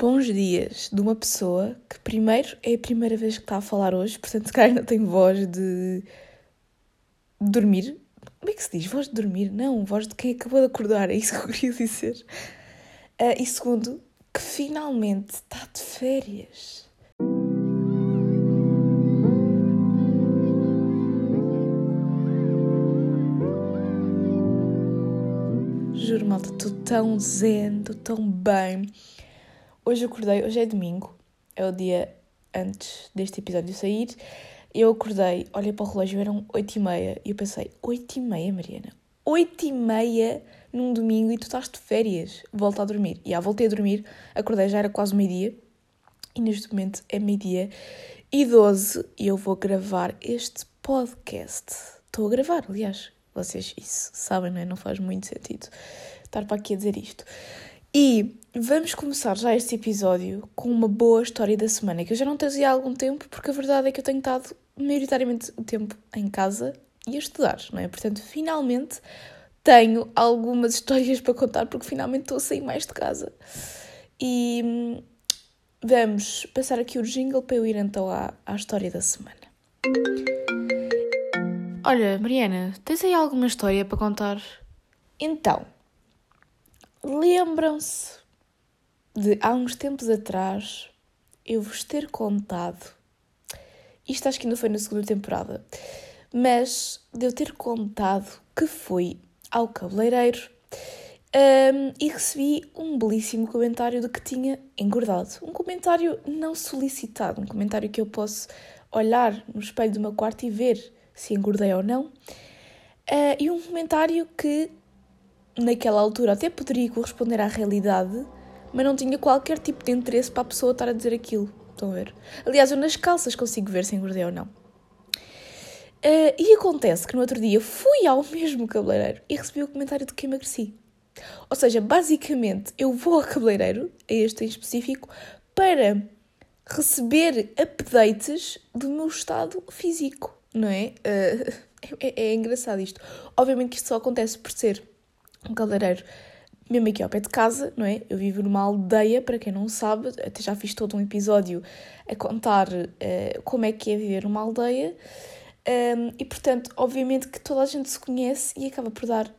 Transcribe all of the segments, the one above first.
bons dias de uma pessoa que, primeiro, é a primeira vez que está a falar hoje, portanto, se calhar ainda tem voz de dormir. Como é que se diz? Voz de dormir? Não, voz de quem acabou de acordar, é isso que eu queria dizer. Uh, e segundo, que finalmente está de férias. Juro, malta, estou tão zen, estou tão bem. Hoje acordei, hoje é domingo, é o dia antes deste episódio sair. Eu acordei, olhei para o relógio, eram 8 e eu pensei, 8 e meia, Mariana? 8 e meia num domingo e tu estás de férias, volta a dormir. E já voltei a dormir, acordei, já era quase meio-dia, e neste momento é meio-dia e 12, e eu vou gravar este podcast. Estou a gravar, aliás, vocês isso sabem, não é? Não faz muito sentido estar para aqui a dizer isto. E vamos começar já este episódio com uma boa história da semana, que eu já não trazia há algum tempo, porque a verdade é que eu tenho estado maioritariamente o tempo em casa e a estudar, não é? Portanto, finalmente tenho algumas histórias para contar, porque finalmente estou a sair mais de casa. E hum, vamos passar aqui o jingle para eu ir então à, à história da semana. Olha, Mariana, tens aí alguma história para contar? Então, lembram-se de há uns tempos atrás eu vos ter contado, isto acho que ainda foi na segunda temporada, mas de eu ter contado que fui ao cabeleireiro um, e recebi um belíssimo comentário de que tinha engordado. Um comentário não solicitado, um comentário que eu posso olhar no espelho do meu quarto e ver se engordei ou não. Uh, e um comentário que naquela altura até poderia corresponder à realidade, mas não tinha qualquer tipo de interesse para a pessoa estar a dizer aquilo. Estão a ver? Aliás, eu nas calças consigo ver se engordei ou não. Uh, e acontece que no outro dia fui ao mesmo cabeleireiro e recebi o comentário de que emagreci. Ou seja, basicamente eu vou ao cabeleireiro, a este em específico, para receber updates do meu estado físico, não é? Uh, é, é engraçado isto. Obviamente que isto só acontece por ser um cabeleireiro mesmo aqui ao pé de casa, não é? Eu vivo numa aldeia, para quem não sabe, até já fiz todo um episódio a contar uh, como é que é viver numa aldeia. Um, e portanto, obviamente que toda a gente se conhece e acaba por dar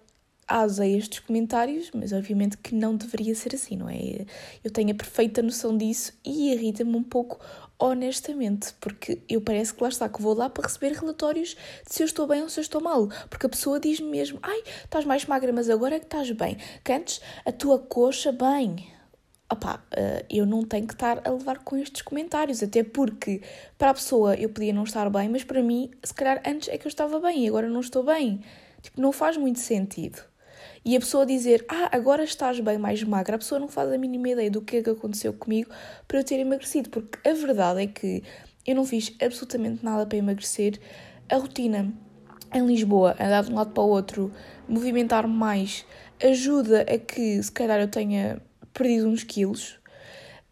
asa a estes comentários, mas obviamente que não deveria ser assim, não é? Eu tenho a perfeita noção disso e irrita-me um pouco honestamente, porque eu parece que lá está, que vou lá para receber relatórios de se eu estou bem ou se eu estou mal, porque a pessoa diz-me mesmo, ai, estás mais magra, mas agora é que estás bem, que antes a tua coxa, bem, opá, eh, eu não tenho que estar a levar com estes comentários, até porque para a pessoa eu podia não estar bem, mas para mim, se calhar antes é que eu estava bem e agora não estou bem, tipo, não faz muito sentido. E a pessoa dizer, ah, agora estás bem mais magra, a pessoa não faz a mínima ideia do que é que aconteceu comigo para eu ter emagrecido, porque a verdade é que eu não fiz absolutamente nada para emagrecer. A rotina em Lisboa, andar de um lado para o outro, movimentar-me mais, ajuda a que se calhar eu tenha perdido uns quilos,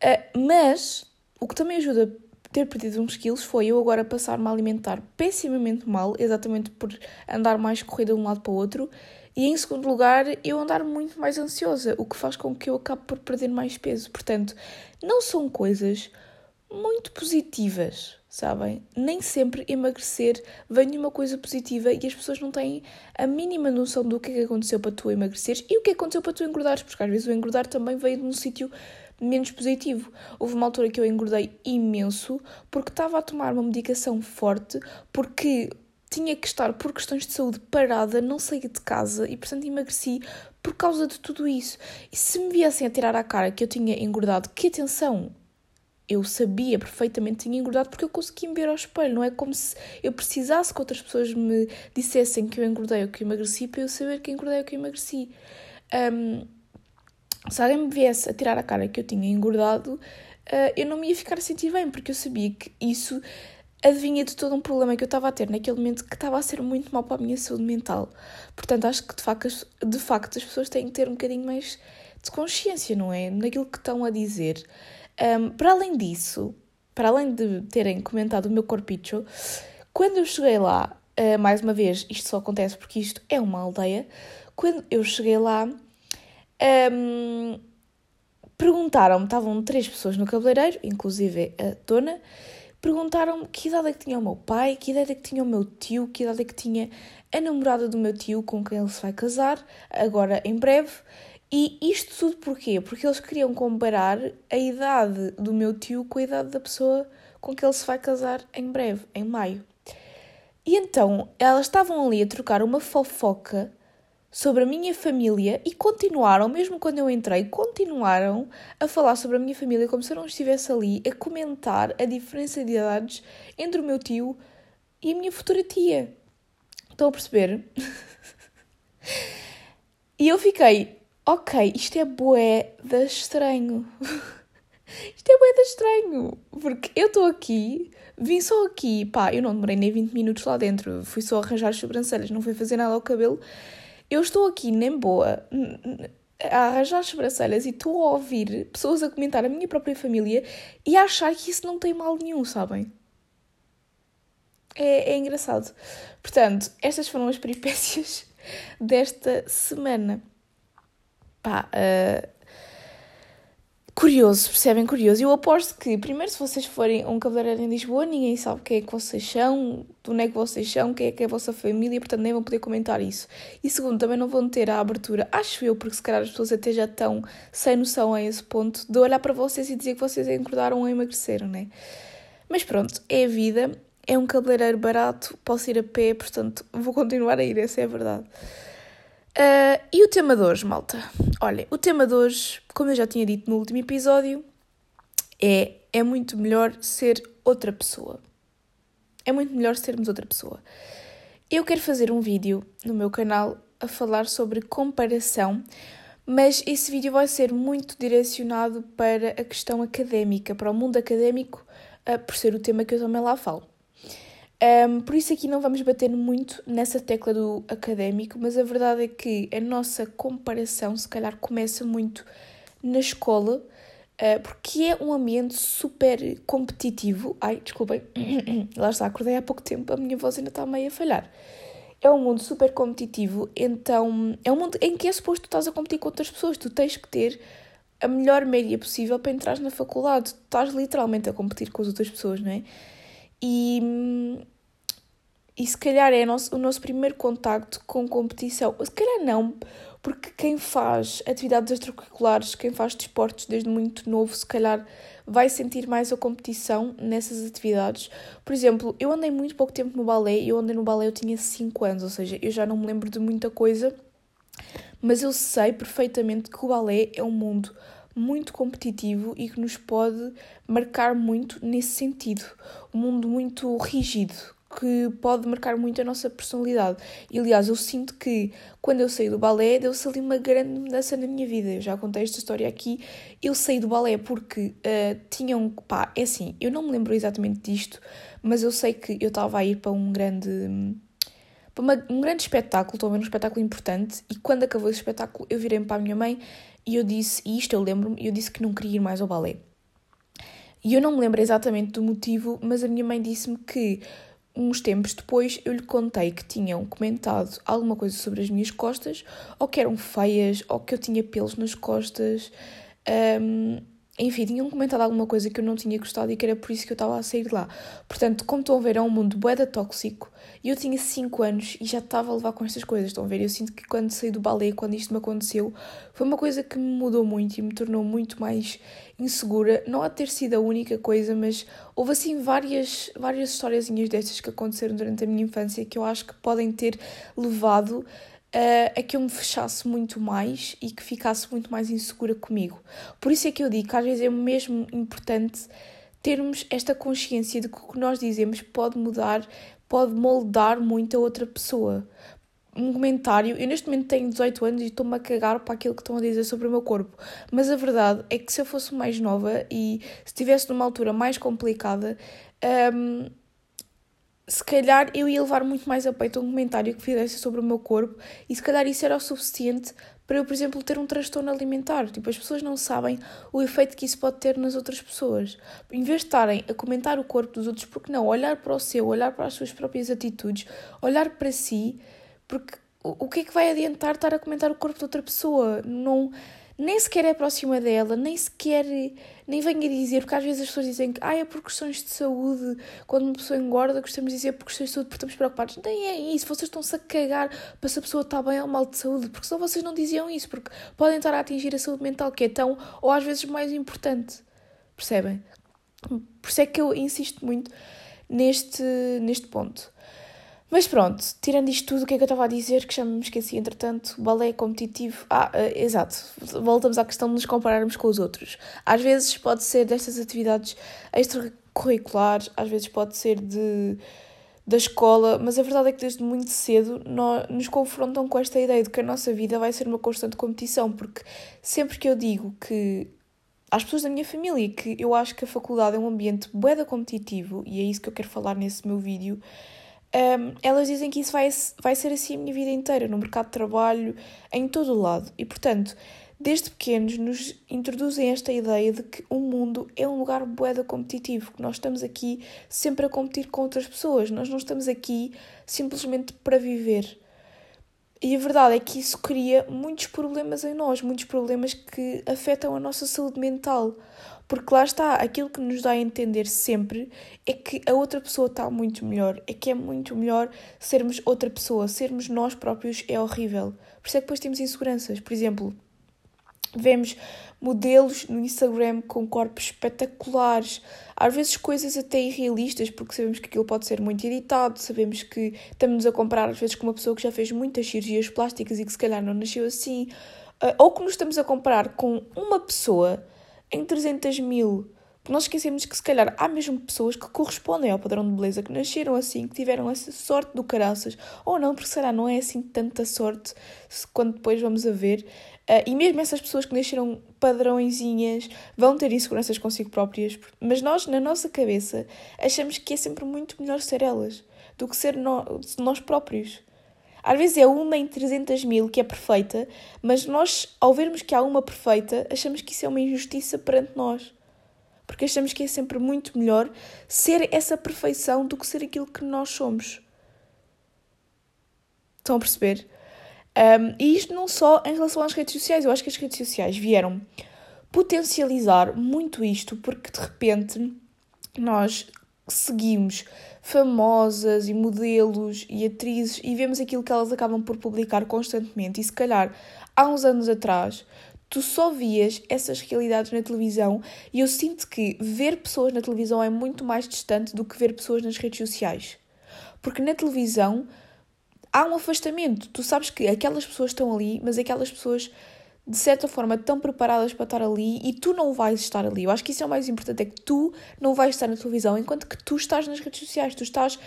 uh, mas o que também ajuda a ter perdido uns quilos foi eu agora passar-me a alimentar pessimamente mal, exatamente por andar mais corrida de um lado para o outro, e em segundo lugar, eu andar muito mais ansiosa, o que faz com que eu acabe por perder mais peso. Portanto, não são coisas muito positivas, sabem? Nem sempre emagrecer vem de uma coisa positiva e as pessoas não têm a mínima noção do que é que aconteceu para tu emagreceres e o que aconteceu para tu engordares, porque às vezes o engordar também veio de um sítio menos positivo. Houve uma altura que eu engordei imenso porque estava a tomar uma medicação forte, porque tinha que estar por questões de saúde parada, não saí de casa e portanto emagreci por causa de tudo isso. E se me viessem a tirar à cara que eu tinha engordado, que atenção, eu sabia perfeitamente que tinha engordado porque eu conseguia me ver ao espelho, não é como se eu precisasse que outras pessoas me dissessem que eu engordei ou que eu emagreci para eu saber que engordei ou que emagreci. Um, se alguém me viesse a tirar a cara que eu tinha engordado, uh, eu não me ia ficar a sentir bem, porque eu sabia que isso adivinha de todo um problema que eu estava a ter naquele momento que estava a ser muito mal para a minha saúde mental. Portanto, acho que de facto, de facto as pessoas têm que ter um bocadinho mais de consciência, não é? Naquilo que estão a dizer. Um, para além disso, para além de terem comentado o meu corpicho, quando eu cheguei lá, uh, mais uma vez, isto só acontece porque isto é uma aldeia, quando eu cheguei lá, um, perguntaram-me, estavam três pessoas no cabeleireiro, inclusive a dona, perguntaram-me que idade é que tinha o meu pai, que idade é que tinha o meu tio, que idade é que tinha a namorada do meu tio com quem ele se vai casar, agora em breve. E isto tudo porquê? Porque eles queriam comparar a idade do meu tio com a idade da pessoa com que ele se vai casar em breve, em maio. E então elas estavam ali a trocar uma fofoca sobre a minha família e continuaram, mesmo quando eu entrei, continuaram a falar sobre a minha família como se eu não estivesse ali a comentar a diferença de idades entre o meu tio e a minha futura tia. Estão a perceber? e eu fiquei, ok, isto é bué da estranho. isto é da estranho. Porque eu estou aqui, vim só aqui, pá, eu não demorei nem 20 minutos lá dentro, fui só arranjar as sobrancelhas, não fui fazer nada ao cabelo. Eu estou aqui, nem boa, a arranjar as sobrancelhas e estou a ouvir pessoas a comentar a minha própria família e a achar que isso não tem mal nenhum, sabem? É, é engraçado. Portanto, estas foram as peripécias desta semana. Pá, uh, curioso, percebem? Curioso. Eu aposto que, primeiro, se vocês forem um cabeleireiro em Lisboa, ninguém sabe quem é que vocês são, de onde é que vocês são, quem é que é a vossa família, portanto nem vão poder comentar isso. E segundo, também não vão ter a abertura, acho eu, porque se calhar as pessoas até já estão sem noção a esse ponto, de olhar para vocês e dizer que vocês engordaram ou emagreceram, né? Mas pronto, é a vida, é um cabeleireiro barato, posso ir a pé, portanto vou continuar a ir, essa é a verdade. Uh, e o tema de hoje, malta? Olha, o tema de hoje, como eu já tinha dito no último episódio, é é muito melhor ser outra pessoa. É muito melhor sermos outra pessoa. Eu quero fazer um vídeo no meu canal a falar sobre comparação, mas esse vídeo vai ser muito direcionado para a questão académica, para o mundo académico, uh, por ser o tema que eu também lá falo. Um, por isso aqui não vamos bater muito nessa tecla do académico, mas a verdade é que a nossa comparação se calhar começa muito na escola, porque é um ambiente super competitivo. Ai, desculpem, lá está, acordei há pouco tempo, a minha voz ainda está meio a falhar. É um mundo super competitivo, então é um mundo em que é suposto tu estás a competir com outras pessoas, tu tens que ter a melhor média possível para entrar na faculdade, tu estás literalmente a competir com as outras pessoas, não é? E, e se calhar é nosso, o nosso primeiro contacto com competição. Se calhar não, porque quem faz atividades extracurriculares, quem faz desportos desde muito novo, se calhar vai sentir mais a competição nessas atividades. Por exemplo, eu andei muito pouco tempo no balé, eu andei no balé eu tinha 5 anos, ou seja, eu já não me lembro de muita coisa, mas eu sei perfeitamente que o balé é um mundo muito competitivo e que nos pode marcar muito nesse sentido. Um mundo muito rígido, que pode marcar muito a nossa personalidade. E aliás, eu sinto que quando eu saí do balé, deu-se ali uma grande mudança na minha vida. Eu já contei esta história aqui. Eu saí do balé porque uh, tinham. pá, é assim, eu não me lembro exatamente disto, mas eu sei que eu estava a ir para um grande. para uma, um grande espetáculo, estou a ver um espetáculo importante, e quando acabou esse espetáculo, eu virei para a minha mãe e eu disse, e isto eu lembro-me, eu disse que não queria ir mais ao balé. E eu não me lembro exatamente do motivo, mas a minha mãe disse-me que uns tempos depois eu lhe contei que tinham comentado alguma coisa sobre as minhas costas, ou que eram feias, ou que eu tinha pelos nas costas. Um, enfim, tinham comentado alguma coisa que eu não tinha gostado e que era por isso que eu estava a sair de lá. Portanto, como estão a ver, é um mundo boeda tóxico. E eu tinha 5 anos e já estava a levar com estas coisas. Estão a ver? Eu sinto que quando saí do balé, quando isto me aconteceu, foi uma coisa que me mudou muito e me tornou muito mais insegura. Não a ter sido a única coisa, mas houve assim várias, várias historiazinhas destas que aconteceram durante a minha infância que eu acho que podem ter levado uh, a que eu me fechasse muito mais e que ficasse muito mais insegura comigo. Por isso é que eu digo que às vezes é mesmo importante termos esta consciência de que o que nós dizemos pode mudar, pode moldar muito a outra pessoa. Um comentário, eu neste momento tenho 18 anos e estou-me a cagar para aquilo que estão a dizer sobre o meu corpo, mas a verdade é que se eu fosse mais nova e se estivesse numa altura mais complicada, um, se calhar eu ia levar muito mais a peito um comentário que fizesse sobre o meu corpo e se calhar isso era o suficiente para eu, por exemplo, ter um transtorno alimentar. Tipo, as pessoas não sabem o efeito que isso pode ter nas outras pessoas. Em vez de estarem a comentar o corpo dos outros, porque não? Olhar para o seu, olhar para as suas próprias atitudes, olhar para si, porque o, que é que vai adiantar estar a comentar o corpo de outra pessoa? Não nem sequer é próxima dela, nem sequer, nem venha dizer, porque às vezes as pessoas dizem que ah, é por questões de saúde, quando uma pessoa engorda, gostamos de dizer por questões de saúde porque estamos preocupados. Nem é isso, vocês estão-se a cagar para se a pessoa está bem ou mal de saúde, porque senão vocês não diziam isso, porque podem estar a atingir a saúde mental, que é tão, ou às vezes mais importante. Percebem? Por isso é que eu insisto muito neste, neste ponto. Mas pronto, tirando isto tudo, o que é que eu estava a dizer? Que já me esqueci, entretanto, balé competitivo. Ah, uh, exato, voltamos à questão de nos compararmos com os outros. Às vezes pode ser destas atividades extracurriculares, às vezes pode ser de da escola, mas a verdade é que desde muito cedo nós, nos confrontam com esta ideia de que a nossa vida vai ser uma constante competição, porque sempre que eu digo que às pessoas da minha família que eu acho que a faculdade é um ambiente bué competitivo, e é isso que eu quero falar nesse meu vídeo, um, elas dizem que isso vai, vai ser assim a minha vida inteira, no mercado de trabalho, em todo o lado. E, portanto, desde pequenos nos introduzem esta ideia de que o mundo é um lugar boeda competitivo, que nós estamos aqui sempre a competir com outras pessoas, nós não estamos aqui simplesmente para viver. E a verdade é que isso cria muitos problemas em nós, muitos problemas que afetam a nossa saúde mental. Porque lá está, aquilo que nos dá a entender sempre é que a outra pessoa está muito melhor, é que é muito melhor sermos outra pessoa, sermos nós próprios é horrível. Por isso é que depois temos inseguranças. Por exemplo, vemos modelos no Instagram com corpos espetaculares, às vezes coisas até irrealistas, porque sabemos que aquilo pode ser muito editado, sabemos que estamos a comprar às vezes com uma pessoa que já fez muitas cirurgias plásticas e que se calhar não nasceu assim, ah, ou que nos estamos a comprar com uma pessoa em 300 mil. Nós esquecemos que se calhar há mesmo pessoas que correspondem ao padrão de beleza, que nasceram assim, que tiveram essa sorte do caraças, ou não, porque será não é assim tanta sorte quando depois vamos a ver. Uh, e mesmo essas pessoas que nasceram padrõezinhas vão ter inseguranças consigo próprias, mas nós, na nossa cabeça, achamos que é sempre muito melhor ser elas do que ser no, nós próprios. Às vezes é uma em 300 mil que é perfeita, mas nós, ao vermos que há uma perfeita, achamos que isso é uma injustiça perante nós. Porque achamos que é sempre muito melhor ser essa perfeição do que ser aquilo que nós somos. Estão a perceber? Um, e isto não só em relação às redes sociais. Eu acho que as redes sociais vieram potencializar muito isto, porque de repente nós seguimos famosas e modelos e atrizes e vemos aquilo que elas acabam por publicar constantemente. E se calhar há uns anos atrás tu só vias essas realidades na televisão e eu sinto que ver pessoas na televisão é muito mais distante do que ver pessoas nas redes sociais. Porque na televisão há um afastamento. Tu sabes que aquelas pessoas estão ali, mas aquelas pessoas de certa forma tão preparadas para estar ali e tu não vais estar ali. Eu acho que isso é o mais importante, é que tu não vais estar na televisão enquanto que tu estás nas redes sociais, tu estás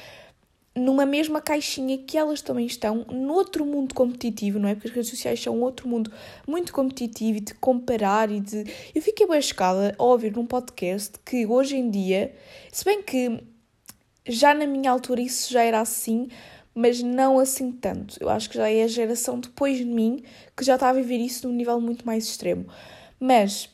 numa mesma caixinha que elas também estão, noutro mundo competitivo, não é? Porque as redes sociais são outro mundo muito competitivo e de comparar e de. Eu fiquei bem escada a ouvir num podcast que hoje em dia, se bem que já na minha altura isso já era assim, mas não assim tanto. Eu acho que já é a geração depois de mim que já está a viver isso num nível muito mais extremo. Mas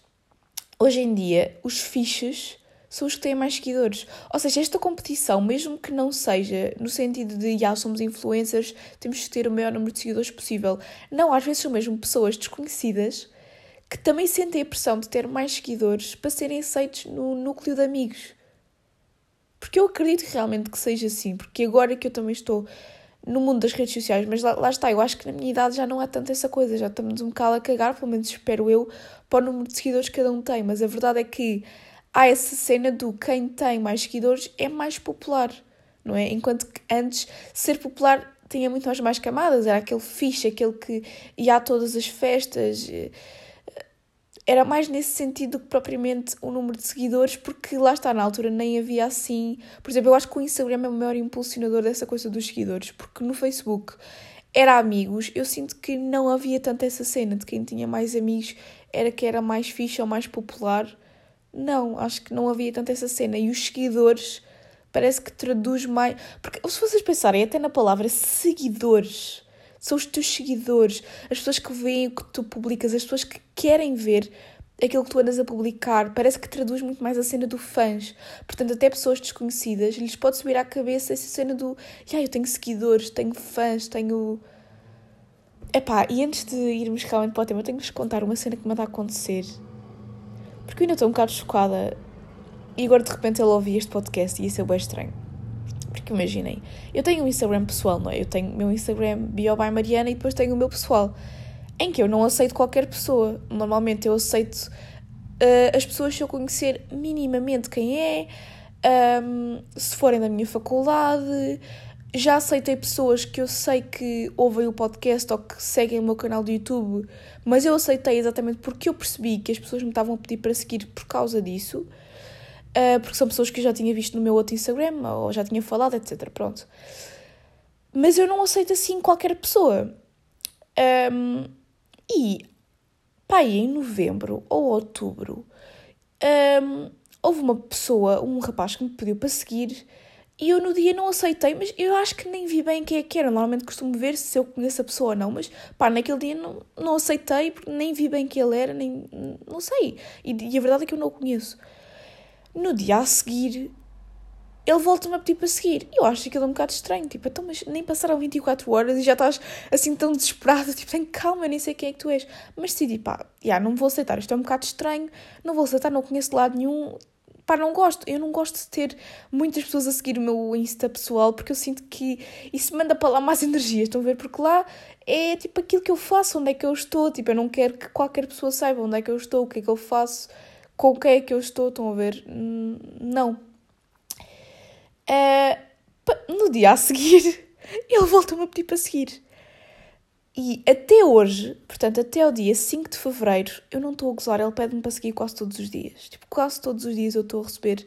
hoje em dia, os fiches são os que têm mais seguidores. Ou seja, esta competição, mesmo que não seja no sentido de já somos influencers, temos que ter o maior número de seguidores possível. Não, às vezes são mesmo pessoas desconhecidas que também sentem a pressão de ter mais seguidores para serem aceitos no núcleo de amigos. Porque eu acredito realmente que seja assim, porque agora que eu também estou no mundo das redes sociais, mas lá, lá, está, eu acho que na minha idade já não há tanto essa coisa, já estamos um bocado a cagar, pelo menos espero eu, para o número de seguidores que cada um tem, mas a verdade é que há essa cena do quem tem mais seguidores é mais popular, não é? Enquanto que antes ser popular tinha muito mais, mais camadas, era aquele fixe, aquele que ia a todas as festas eh, era mais nesse sentido do que propriamente o número de seguidores, porque lá está, na altura nem havia assim. Por exemplo, eu acho que o Instagram é o maior impulsionador dessa coisa dos seguidores, porque no Facebook era amigos, eu sinto que não havia tanto essa cena de quem tinha mais amigos era que era mais fixe ou mais popular. Não, acho que não havia tanto essa cena. E os seguidores parece que traduz mais. Porque se vocês pensarem até na palavra seguidores são os teus seguidores, as pessoas que veem o que tu publicas, as pessoas que querem ver aquilo que tu andas a publicar. Parece que traduz muito mais a cena do fãs. Portanto, até pessoas desconhecidas lhes pode subir à cabeça essa cena do. Yeah, eu tenho seguidores, tenho fãs, tenho. epá, e antes de irmos realmente para o tema, tenho-vos contar uma cena que me anda a acontecer. Porque eu ainda estou um bocado chocada. E agora de repente ele ouvir este podcast e isso é bem estranho. Porque imaginem, eu tenho um Instagram pessoal, não é? Eu tenho meu Instagram bio by Mariana e depois tenho o meu pessoal. Em que eu não aceito qualquer pessoa. Normalmente eu aceito uh, as pessoas se eu conhecer minimamente quem é, um, se forem da minha faculdade. Já aceitei pessoas que eu sei que ouvem o podcast ou que seguem o meu canal do YouTube, mas eu aceitei exatamente porque eu percebi que as pessoas me estavam a pedir para seguir por causa disso, uh, porque são pessoas que eu já tinha visto no meu outro Instagram ou já tinha falado, etc. Pronto. Mas eu não aceito assim qualquer pessoa. Um, e, pai, em novembro ou outubro, um, houve uma pessoa, um rapaz que me pediu para seguir e eu no dia não aceitei, mas eu acho que nem vi bem quem é que era. Normalmente costumo ver se eu conheço a pessoa ou não, mas pá, naquele dia não, não aceitei porque nem vi bem quem ele era, nem. não sei. E, e a verdade é que eu não o conheço. No dia a seguir, ele volta-me a pedir para seguir. Eu acho aquilo um bocado estranho. Tipo, então, mas nem passaram 24 horas e já estás assim tão desesperada. Tipo, tem calma, eu nem sei quem é que tu és. Mas decidi, pá, já, não vou aceitar. Isto é um bocado estranho. Não vou aceitar, não conheço de lado nenhum pá, não gosto. Eu não gosto de ter muitas pessoas a seguir o meu Insta pessoal porque eu sinto que isso manda para lá mais energias. Estão a ver? Porque lá é tipo aquilo que eu faço, onde é que eu estou. Tipo, eu não quero que qualquer pessoa saiba onde é que eu estou, o que é que eu faço, com quem é que eu estou. Estão a ver? Não. Uh, no dia a seguir, ele voltou-me a pedir para seguir. E até hoje, portanto, até o dia 5 de fevereiro, eu não estou a gozar, ele pede-me para seguir quase todos os dias. Tipo, quase todos os dias eu estou a receber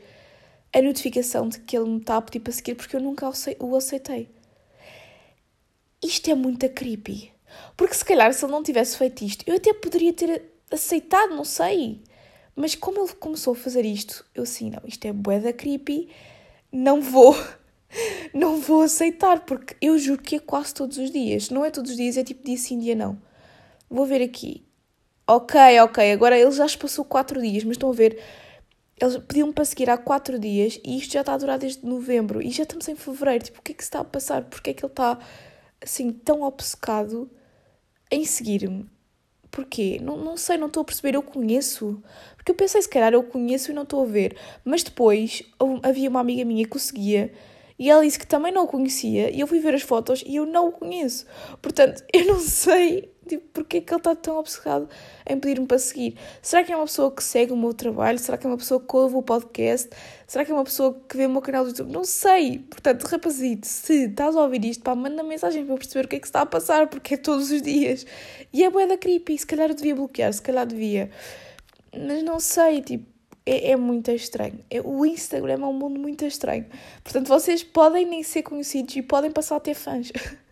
a notificação de que ele me está a pedir para seguir porque eu nunca o aceitei. Isto é muito creepy. Porque se calhar se ele não tivesse feito isto, eu até poderia ter aceitado, não sei. Mas como ele começou a fazer isto, eu assim, não, isto é bué da creepy, não vou não vou aceitar, porque eu juro que é quase todos os dias. Não é todos os dias, é tipo dia sim, dia não. Vou ver aqui. Ok, ok, agora ele já se passou 4 dias, mas estão a ver. Eles pediam-me para seguir há 4 dias e isto já está a durar desde novembro e já estamos em fevereiro. Tipo, o que é que se está a passar? Porquê é que ele está assim tão obcecado em seguir-me? Porquê? Não, não sei, não estou a perceber. Eu conheço. Porque eu pensei, se calhar eu conheço e não estou a ver. Mas depois havia uma amiga minha que o seguia e ela disse que também não o conhecia. E eu fui ver as fotos e eu não o conheço. Portanto, eu não sei tipo, porque é que ele está tão obcecado em pedir-me para seguir. Será que é uma pessoa que segue o meu trabalho? Será que é uma pessoa que ouve o podcast? Será que é uma pessoa que vê o meu canal do YouTube? Não sei. Portanto, rapazito, se estás a ouvir isto, pá, manda mensagem para eu perceber o que é que está a passar, porque é todos os dias. E é bué da creepy. Se calhar eu devia bloquear, se calhar devia. Mas não sei, tipo, é, é muito estranho. É, o Instagram é um mundo muito estranho. Portanto, vocês podem nem ser conhecidos e podem passar a ter fãs.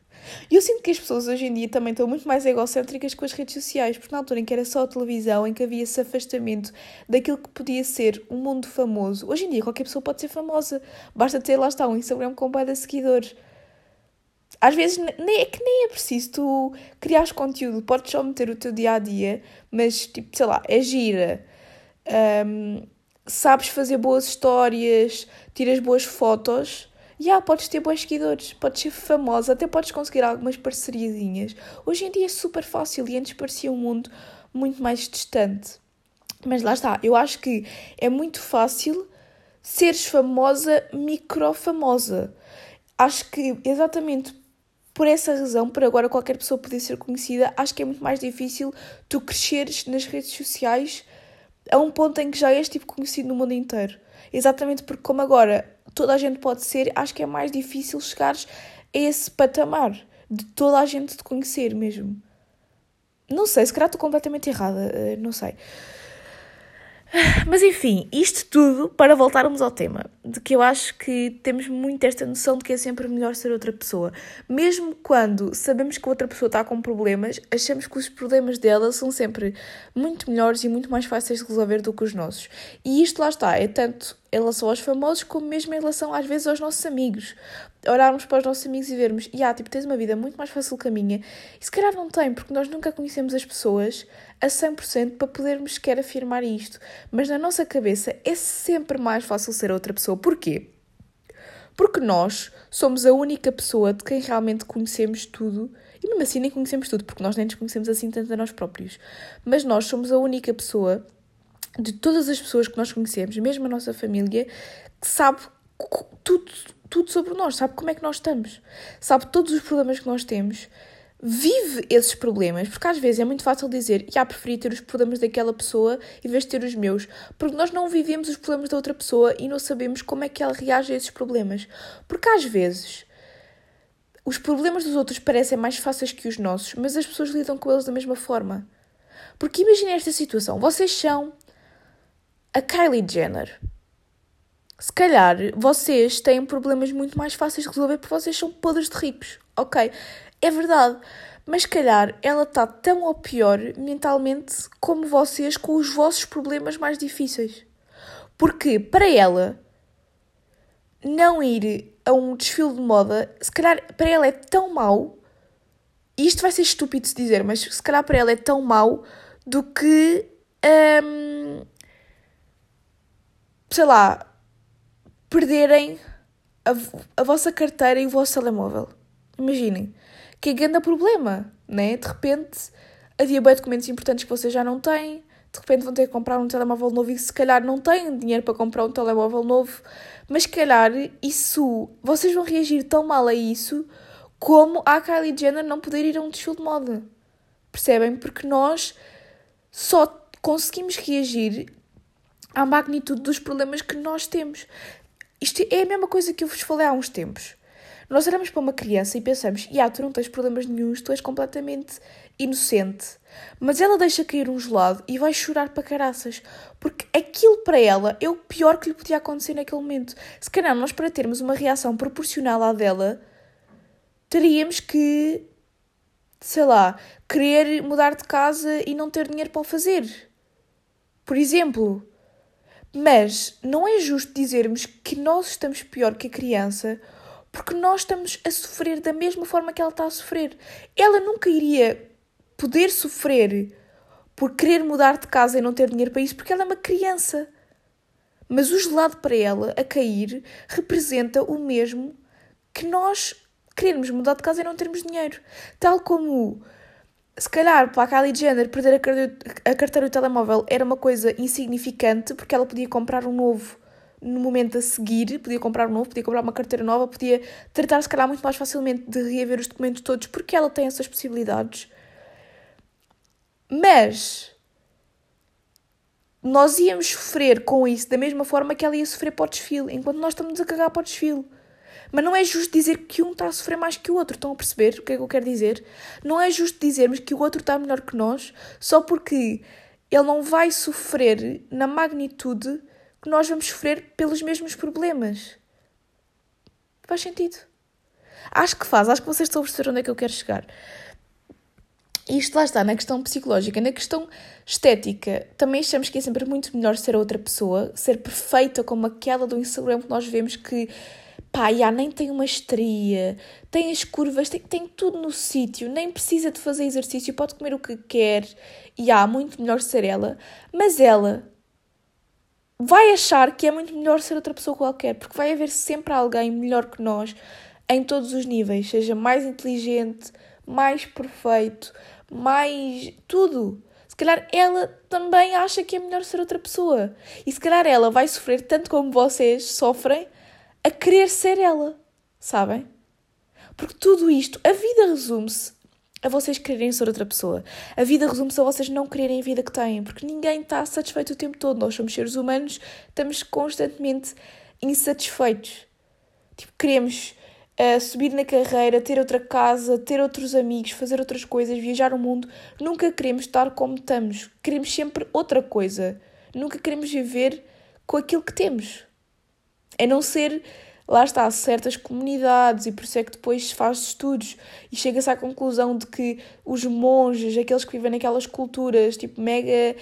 E eu sinto que as pessoas hoje em dia também estão muito mais egocêntricas com as redes sociais, porque na altura em que era só a televisão, em que havia esse afastamento daquilo que podia ser um mundo famoso, hoje em dia qualquer pessoa pode ser famosa. Basta ter, lá está, um Instagram com um de seguidores. Às vezes nem, é que nem é preciso tu criares conteúdo, podes só meter o teu dia a dia, mas tipo, sei lá, é gira um, sabes fazer boas histórias, tiras boas fotos, já yeah, podes ter bons seguidores, podes ser famosa, até podes conseguir algumas parceriazinhas. Hoje em dia é super fácil e antes parecia um mundo muito mais distante. Mas lá está, eu acho que é muito fácil seres famosa, microfamosa. Acho que exatamente por essa razão, por agora qualquer pessoa poder ser conhecida, acho que é muito mais difícil tu cresceres nas redes sociais a um ponto em que já és tipo conhecido no mundo inteiro. Exatamente porque como agora toda a gente pode ser, acho que é mais difícil chegares a esse patamar de toda a gente te conhecer mesmo. Não sei, se calhar estou completamente errada, eh, não sei. Mas enfim, isto tudo para voltarmos ao tema, de que eu acho que temos muito esta noção de que é sempre melhor ser outra pessoa. Mesmo quando sabemos que outra pessoa está com problemas, achamos que os problemas dela são sempre muito melhores e muito mais fáceis de resolver do que os nossos. E isto lá está, é tanto em relação aos famosos, como mesmo em relação às vezes aos nossos amigos. Olharmos para os nossos amigos e vermos, e ah, tipo, tens uma vida muito mais fácil que a minha. E se calhar não tem, porque nós nunca conhecemos as pessoas a 100% para podermos sequer afirmar isto. Mas na nossa cabeça é sempre mais fácil ser outra pessoa. Porquê? Porque nós somos a única pessoa de quem realmente conhecemos tudo E mesmo assim nem conhecemos tudo, porque nós nem nos conhecemos assim tanto a nós próprios. Mas nós somos a única pessoa de todas as pessoas que nós conhecemos, mesmo a nossa família, que sabe tudo, tudo sobre nós, sabe como é que nós estamos, sabe todos os problemas que nós temos, vive esses problemas, porque às vezes é muito fácil dizer, já preferi ter os problemas daquela pessoa em vez de ter os meus, porque nós não vivemos os problemas da outra pessoa e não sabemos como é que ela reage a esses problemas. Porque às vezes os problemas dos outros parecem mais fáceis que os nossos, mas as pessoas lidam com eles da mesma forma. Porque imaginem esta situação: vocês são a Kylie Jenner. Se calhar vocês têm problemas muito mais fáceis de resolver porque vocês são podres de ricos. Ok, é verdade. Mas se calhar ela está tão ou pior mentalmente como vocês com os vossos problemas mais difíceis. Porque para ela não ir a um desfile de moda, se calhar para ela é tão mau, e isto vai ser estúpido de se dizer, mas se calhar para ela é tão mau do que, hum, sei lá, perderem a, a vossa carteira e o vosso telemóvel. Imaginem, que é grande problema, né? De repente, havia bem documentos importantes que vocês já não têm, de repente vão ter que comprar um telemóvel novo e se calhar não têm dinheiro para comprar um telemóvel novo, mas se calhar isso, vocês vão reagir tão mal a isso como a Kylie Jenner não poder ir a um desfile de moda. Percebem? Porque nós só conseguimos reagir à magnitude dos problemas que nós temos. Isto é a mesma coisa que eu vos falei há uns tempos. Nós olhamos para uma criança e pensamos, e tu não tens problemas nenhums, tu és completamente inocente. Mas ela deixa cair um gelado e vai chorar para caraças, porque aquilo para ela é o pior que lhe podia acontecer naquele momento. Se calhar nós, para termos uma reação proporcional à dela, teríamos que, sei lá, querer mudar de casa e não ter dinheiro para o fazer. Por exemplo. Mas não é justo dizermos que nós estamos pior que a criança porque nós estamos a sofrer da mesma forma que ela está a sofrer. Ela nunca iria poder sofrer por querer mudar de casa e não ter dinheiro para isso, porque ela é uma criança. Mas o gelado para ela, a cair, representa o mesmo que nós querermos mudar de casa e não termos dinheiro. Tal como, se calhar, para a Kylie Jenner perder a carteira do telemóvel era uma coisa insignificante, porque ela podia comprar um novo no momento a seguir, podia comprar um novo, podia comprar uma carteira nova, podia tratar, se calhar, muito mais facilmente de reaver os documentos todos, porque ela tem essas possibilidades. Mas nós íamos sofrer com isso da mesma forma que ela ia sofrer para o desfile, enquanto nós estamos a cagar para o desfile. Mas não é justo dizer que um está a sofrer mais que o outro. Estão a perceber o que é que eu quero dizer? Não é justo dizermos que o outro está melhor que nós só porque ele não vai sofrer na magnitude que nós vamos sofrer pelos mesmos problemas. Faz sentido. Acho que faz, acho que vocês estão a perceber onde é que eu quero chegar. Isto lá está, na questão psicológica, na questão estética, também achamos que é sempre muito melhor ser outra pessoa, ser perfeita como aquela do Instagram que nós vemos que, pá, já nem tem uma estria, tem as curvas, tem, tem tudo no sítio, nem precisa de fazer exercício, pode comer o que quer, e há muito melhor ser ela, mas ela vai achar que é muito melhor ser outra pessoa qualquer, porque vai haver sempre alguém melhor que nós em todos os níveis, seja mais inteligente, mais perfeito, mais tudo. Se calhar ela também acha que é melhor ser outra pessoa. E se calhar ela vai sofrer tanto como vocês sofrem a querer ser ela, sabem? Porque tudo isto, a vida resume-se a vocês quererem ser outra pessoa. A vida resume-se a vocês não quererem a vida que têm, porque ninguém está satisfeito o tempo todo. Nós somos seres humanos, estamos constantemente insatisfeitos. Tipo, queremos uh, subir na carreira, ter outra casa, ter outros amigos, fazer outras coisas, viajar o mundo. Nunca queremos estar como estamos. Queremos sempre outra coisa. Nunca queremos viver com aquilo que temos. A não ser lá está, certas comunidades, e por isso é que depois se faz estudos e chega-se à conclusão de que os monges, aqueles que vivem naquelas culturas, tipo, mega.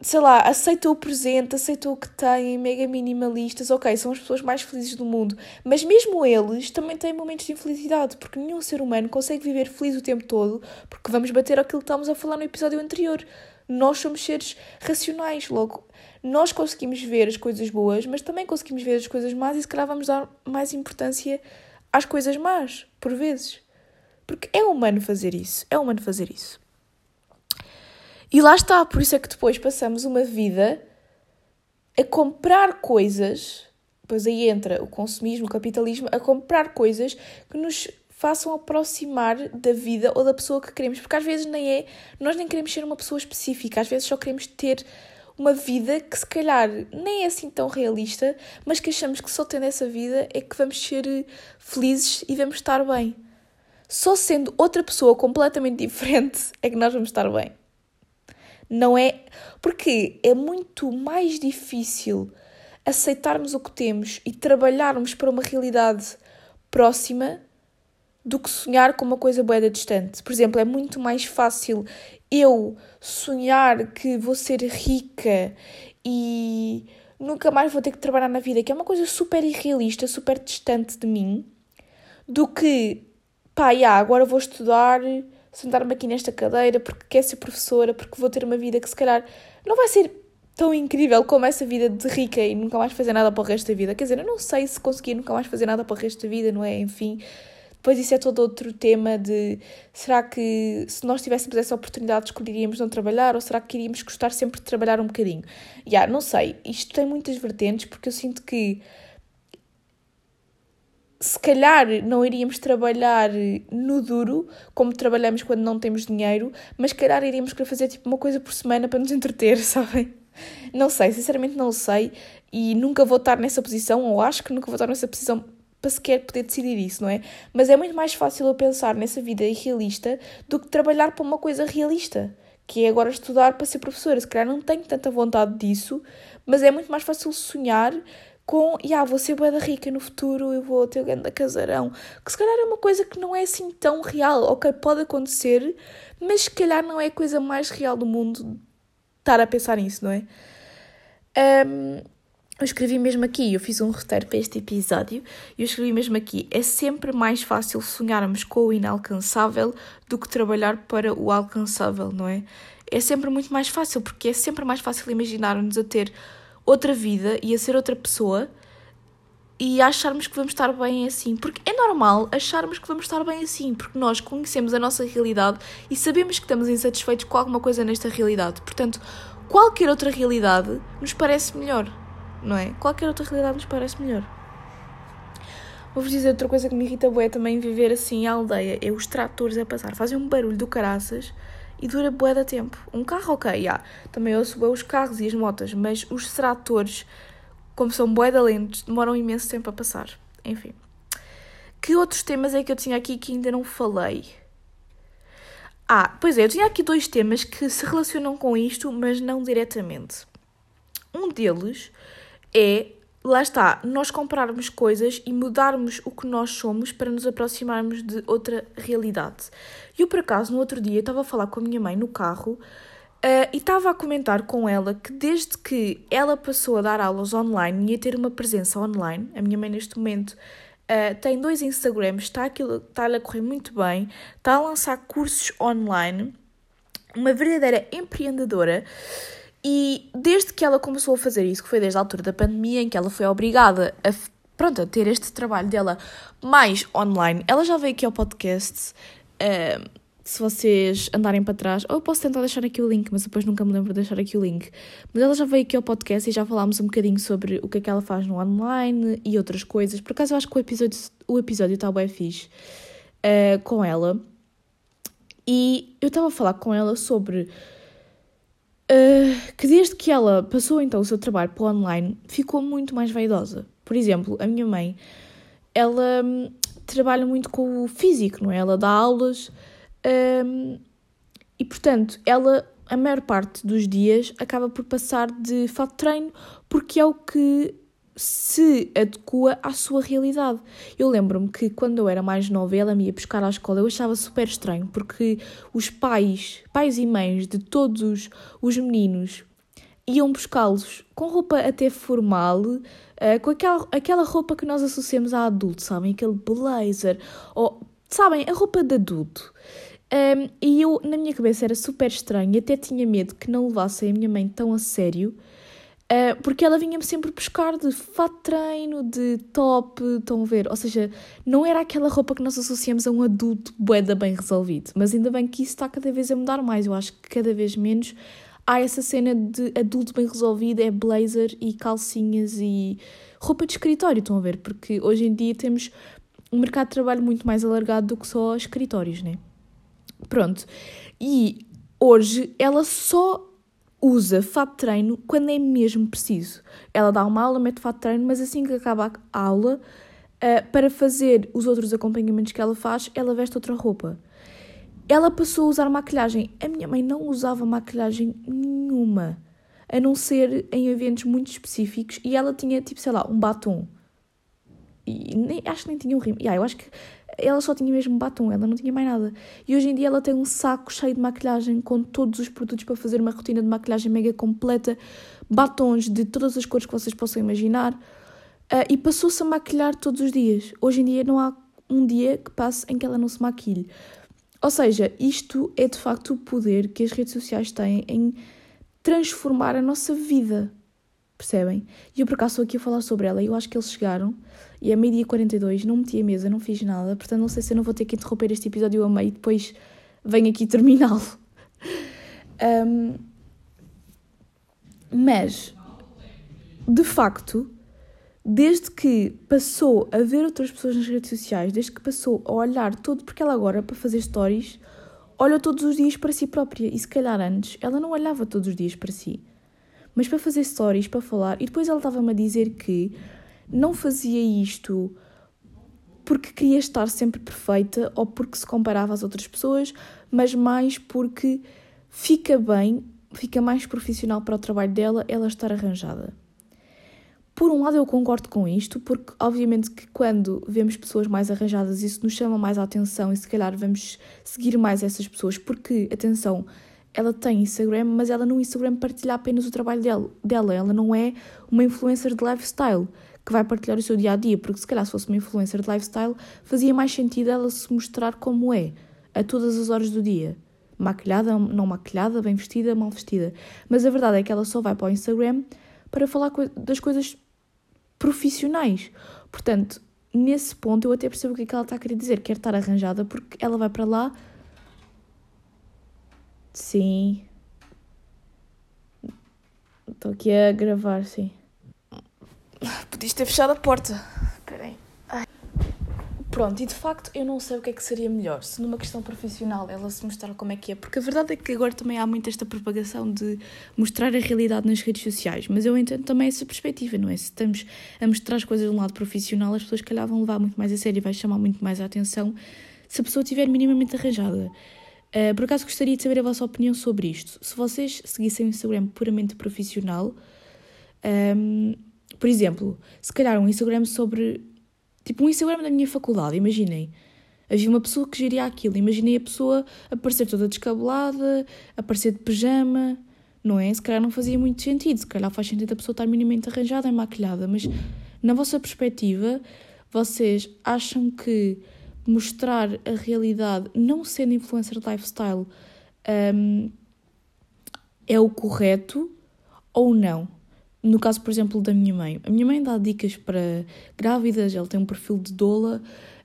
Sei lá, aceitam o presente, aceitam o que têm, mega minimalistas, ok, são as pessoas mais felizes do mundo. Mas mesmo eles também têm momentos de infelicidade, porque nenhum ser humano consegue viver feliz o tempo todo, porque vamos bater aquilo que estávamos a falar no episódio anterior. Nós somos seres racionais, logo nós conseguimos ver as coisas boas, mas também conseguimos ver as coisas más e se calhar vamos dar mais importância às coisas más, por vezes. Porque é humano fazer isso, é humano fazer isso. E lá está, por isso é que depois passamos uma vida a comprar coisas, depois aí entra o consumismo, o capitalismo, a comprar coisas que nos façam aproximar da vida ou da pessoa que queremos, porque às vezes nem é, nós nem queremos ser uma pessoa específica, às vezes só queremos ter uma vida que se calhar nem é assim tão realista, mas que achamos que só tendo essa vida é que vamos ser felizes e vamos estar bem. Só sendo outra pessoa completamente diferente é que nós vamos estar bem. Não é. Porque é muito mais difícil aceitarmos o que temos e trabalharmos para uma realidade próxima do que sonhar com uma coisa boa distante. Por exemplo, é muito mais fácil eu sonhar que vou ser rica e nunca mais vou ter que trabalhar na vida, que é uma coisa super irrealista, super distante de mim, do que, pá, yeah, agora vou estudar, sentar-me aqui nesta cadeira porque quero ser professora, porque vou ter uma vida que se calhar não vai ser tão incrível como essa vida de rica e nunca mais fazer nada para o resto da vida. Quer dizer, eu não sei se conseguir nunca mais fazer nada para o resto da vida, não é? Enfim, depois isso é todo outro tema de será que se nós tivéssemos essa oportunidade escolheríamos não trabalhar ou será que iríamos gostar sempre de trabalhar um bocadinho? Já, yeah, não sei. Isto tem muitas vertentes porque eu sinto que se calhar não iríamos trabalhar no duro, como trabalhamos quando não temos dinheiro, mas se calhar iríamos querer fazer tipo uma coisa por semana para nos entreter, sabem? Não sei, sinceramente não sei e nunca vou estar nessa posição, ou acho que nunca vou estar nessa posição para sequer poder decidir isso, não é? Mas é muito mais fácil eu pensar nessa vida irrealista do que trabalhar para uma coisa realista, que é agora estudar para ser professora. Se calhar não tenho tanta vontade disso, mas é muito mais fácil sonhar com, yeah, vou ser boeda rica no futuro, eu vou ter o grande casarão, que se calhar é uma coisa que não é assim tão real, ok, pode acontecer, mas se calhar não é a coisa mais real do mundo estar a pensar nisso, não é? Um, eu escrevi mesmo aqui, eu fiz um roteiro para este episódio, e eu escrevi mesmo aqui: é sempre mais fácil sonharmos com o inalcançável do que trabalhar para o alcançável, não é? É sempre muito mais fácil, porque é sempre mais fácil imaginar-nos a ter outra vida e a ser outra pessoa e acharmos que vamos estar bem assim. Porque é normal acharmos que vamos estar bem assim, porque nós conhecemos a nossa realidade e sabemos que estamos insatisfeitos com alguma coisa nesta realidade. Portanto, qualquer outra realidade nos parece melhor não é? Qualquer outra realidade nos parece melhor. Vou-vos dizer outra coisa que me irrita bué também viver assim em aldeia, é os tratores a passar, fazem um barulho do caraças e dura bué da tempo. Um carro, ok, yeah. também ouço bué os carros e as motas, mas os tratores, como são bué da lentos, demoram imenso tempo a passar. Enfim. Que outros temas é que eu tinha aqui que ainda não falei? Ah, pois é, eu tinha aqui dois temas que se relacionam com isto, mas não diretamente. Um deles é, lá está, nós comprarmos coisas e mudarmos o que nós somos para nos aproximarmos de outra realidade. E eu, por acaso, no outro dia, estava a falar com a minha mãe no carro Uh, e estava a comentar com ela que desde que ela passou a dar aulas online e a ter uma presença online, a minha mãe neste momento uh, tem dois Instagrams, está, está a correr muito bem, está a lançar cursos online, uma verdadeira empreendedora. E desde que ela começou a fazer isso, que foi desde a altura da pandemia, em que ela foi obrigada a, pronto, a ter este trabalho dela mais online, ela já veio aqui ao podcast. Uh, se vocês andarem para trás, ou eu posso tentar deixar aqui o link, mas depois nunca me lembro de deixar aqui o link. Mas ela já veio aqui ao podcast e já falámos um bocadinho sobre o que é que ela faz no online e outras coisas. Por acaso eu acho que o episódio, o episódio está bem fixe uh, com ela. E eu estava a falar com ela sobre uh, que desde que ela passou então o seu trabalho para o online, ficou muito mais vaidosa. Por exemplo, a minha mãe, ela um, trabalha muito com o físico, não é? Ela dá aulas um, e, portanto, ela, a maior parte dos dias, acaba por passar de fato treino porque é o que se adequa à sua realidade. Eu lembro-me que quando eu era mais nova, ela me ia buscar à escola, eu achava super estranho, porque os pais, pais e mães de todos os meninos iam buscá-los com roupa até formal, uh, com aquela, aquela roupa que nós associamos a adulto, sabem? Aquele blazer, ou, sabem, a roupa de adulto. Um, e eu, na minha cabeça, era super estranho, até tinha medo que não levassem a minha mãe tão a sério, porque ela vinha-me sempre buscar de fato treino, de top, estão a ver? Ou seja, não era aquela roupa que nós associamos a um adulto boeda bem resolvido. Mas ainda bem que isso está cada vez a mudar mais. Eu acho que cada vez menos há essa cena de adulto bem resolvido, é blazer e calcinhas e roupa de escritório, estão a ver? Porque hoje em dia temos um mercado de trabalho muito mais alargado do que só escritórios, né? Pronto. E hoje ela só usa fato de treino quando é mesmo preciso. Ela dá uma aula, mete fato de treino, mas assim que acaba a aula, uh, para fazer os outros acompanhamentos que ela faz, ela veste outra roupa. Ela passou a usar maquilhagem. A minha mãe não usava maquilhagem nenhuma, a não ser em eventos muito específicos, e ela tinha, tipo, sei lá, um batom. E nem, acho que nem tinha um rimo. Yeah, eu acho que ela só tinha mesmo batom, ela não tinha mais nada. E hoje em dia ela tem um saco cheio de maquilhagem com todos os produtos para fazer uma rotina de maquilhagem mega completa, batons de todas as cores que vocês possam imaginar. Uh, e passou-se a maquilhar todos os dias. Hoje em dia não há um dia que passe em que ela não se maquilhe. Ou seja, isto é de facto o poder que as redes sociais têm em transformar a nossa vida. Percebem? E eu por acaso estou aqui a falar sobre ela e eu acho que eles chegaram e é meio-dia 42, não meti a mesa, não fiz nada, portanto não sei se eu não vou ter que interromper este episódio a meio e depois venho aqui terminá-lo. Um, mas, de facto, desde que passou a ver outras pessoas nas redes sociais, desde que passou a olhar todo, porque ela agora, para fazer stories, olha todos os dias para si própria. E se calhar antes, ela não olhava todos os dias para si. Mas para fazer stories, para falar, e depois ela estava-me a dizer que não fazia isto porque queria estar sempre perfeita ou porque se comparava às outras pessoas, mas mais porque fica bem, fica mais profissional para o trabalho dela ela estar arranjada. Por um lado eu concordo com isto, porque obviamente que quando vemos pessoas mais arranjadas isso nos chama mais a atenção e se calhar vamos seguir mais essas pessoas, porque, atenção, ela tem Instagram, mas ela no Instagram partilha apenas o trabalho dela, ela não é uma influencer de lifestyle que vai partilhar o seu dia a dia, porque se calhar se fosse uma influencer de lifestyle, fazia mais sentido ela se mostrar como é, a todas as horas do dia. Maquilhada, não maquilhada, bem vestida, mal vestida. Mas a verdade é que ela só vai para o Instagram para falar das coisas profissionais. Portanto, nesse ponto eu até percebo o que, é que ela está a querer dizer. Quer estar arranjada porque ela vai para lá. Sim. Estou aqui a gravar, sim. Podias ter fechado a porta. Espera Pronto, e de facto eu não sei o que é que seria melhor. Se numa questão profissional ela se mostrar como é que é. Porque a verdade é que agora também há muito esta propagação de mostrar a realidade nas redes sociais. Mas eu entendo também essa perspectiva, não é? Se estamos a mostrar as coisas de um lado profissional, as pessoas, calhar, vão levar muito mais a sério e vai chamar muito mais a atenção se a pessoa estiver minimamente arranjada. Uh, por acaso gostaria de saber a vossa opinião sobre isto. Se vocês seguissem o Instagram puramente profissional. Um, por exemplo, se calhar um Instagram sobre. Tipo, um Instagram da minha faculdade, imaginem. Havia uma pessoa que geria aquilo. Imaginei a pessoa aparecer toda descabelada, aparecer de pijama, não é? Se calhar não fazia muito sentido. Se calhar faz sentido a pessoa estar minimamente arranjada e maquilhada. Mas, na vossa perspectiva, vocês acham que mostrar a realidade, não sendo influencer lifestyle, um, é o correto ou não? no caso, por exemplo, da minha mãe, a minha mãe dá dicas para grávidas, ela tem um perfil de doula,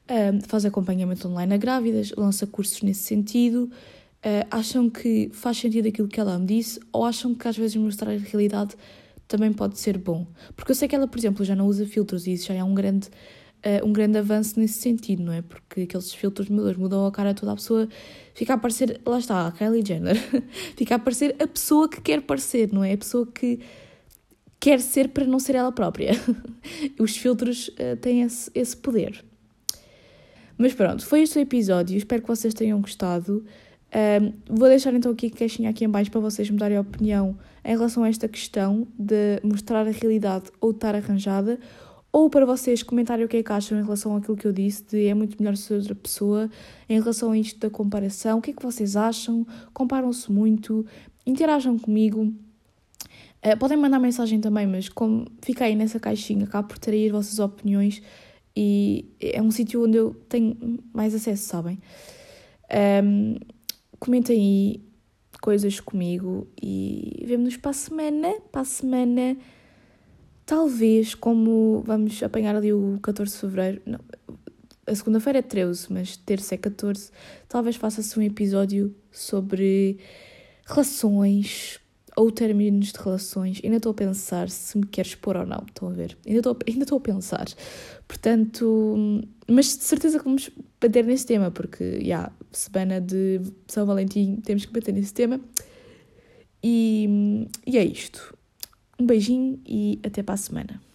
uh, faz acompanhamento online a grávidas, lança cursos nesse sentido. Uh, acham que faz sentido aquilo que ela me disse ou acham que às vezes mostrar a realidade também pode ser bom? Porque eu sei que ela, por exemplo, já não usa filtros e isso já é um grande, uh, um grande avanço nesse sentido, não é? Porque aqueles filtros, Deus, mudam a cara toda a pessoa, fica a parecer, lá está, a Kylie Jenner, fica a parecer a pessoa que quer parecer, não é? A pessoa que quer ser para não ser ela própria. Os filtros uh, têm esse, esse poder. Mas pronto, foi este o episódio. Espero que vocês tenham gostado. Um, vou deixar então aqui a caixinha aqui em baixo para vocês me darem a opinião em relação a esta questão de mostrar a realidade ou estar arranjada, ou para vocês comentarem o que é que acham em relação àquilo que eu disse, de é muito melhor ser outra pessoa, em relação a isto da comparação, o que é que vocês acham, comparam-se muito, interajam comigo, Uh, podem mandar mensagem também, mas como fiquei nessa caixinha, acabo por aí as vossas opiniões e é um sítio onde eu tenho mais acesso, sabem? Um, comentem aí coisas comigo e vemo-nos para a semana. Para a semana talvez, como vamos apanhar ali o 14 de fevereiro, não, a segunda-feira é 13, mas terça é 14, talvez faça-se um episódio sobre relações ou términos de relações. Ainda estou a pensar se me quero expor ou não, estão a ver? Ainda estou, ainda estou a pensar. Portanto, mas de certeza que vamos bater nesse tema, porque, já, yeah, semana de São Valentim, temos que bater nesse tema. E, e é isto. Um beijinho e até para a semana.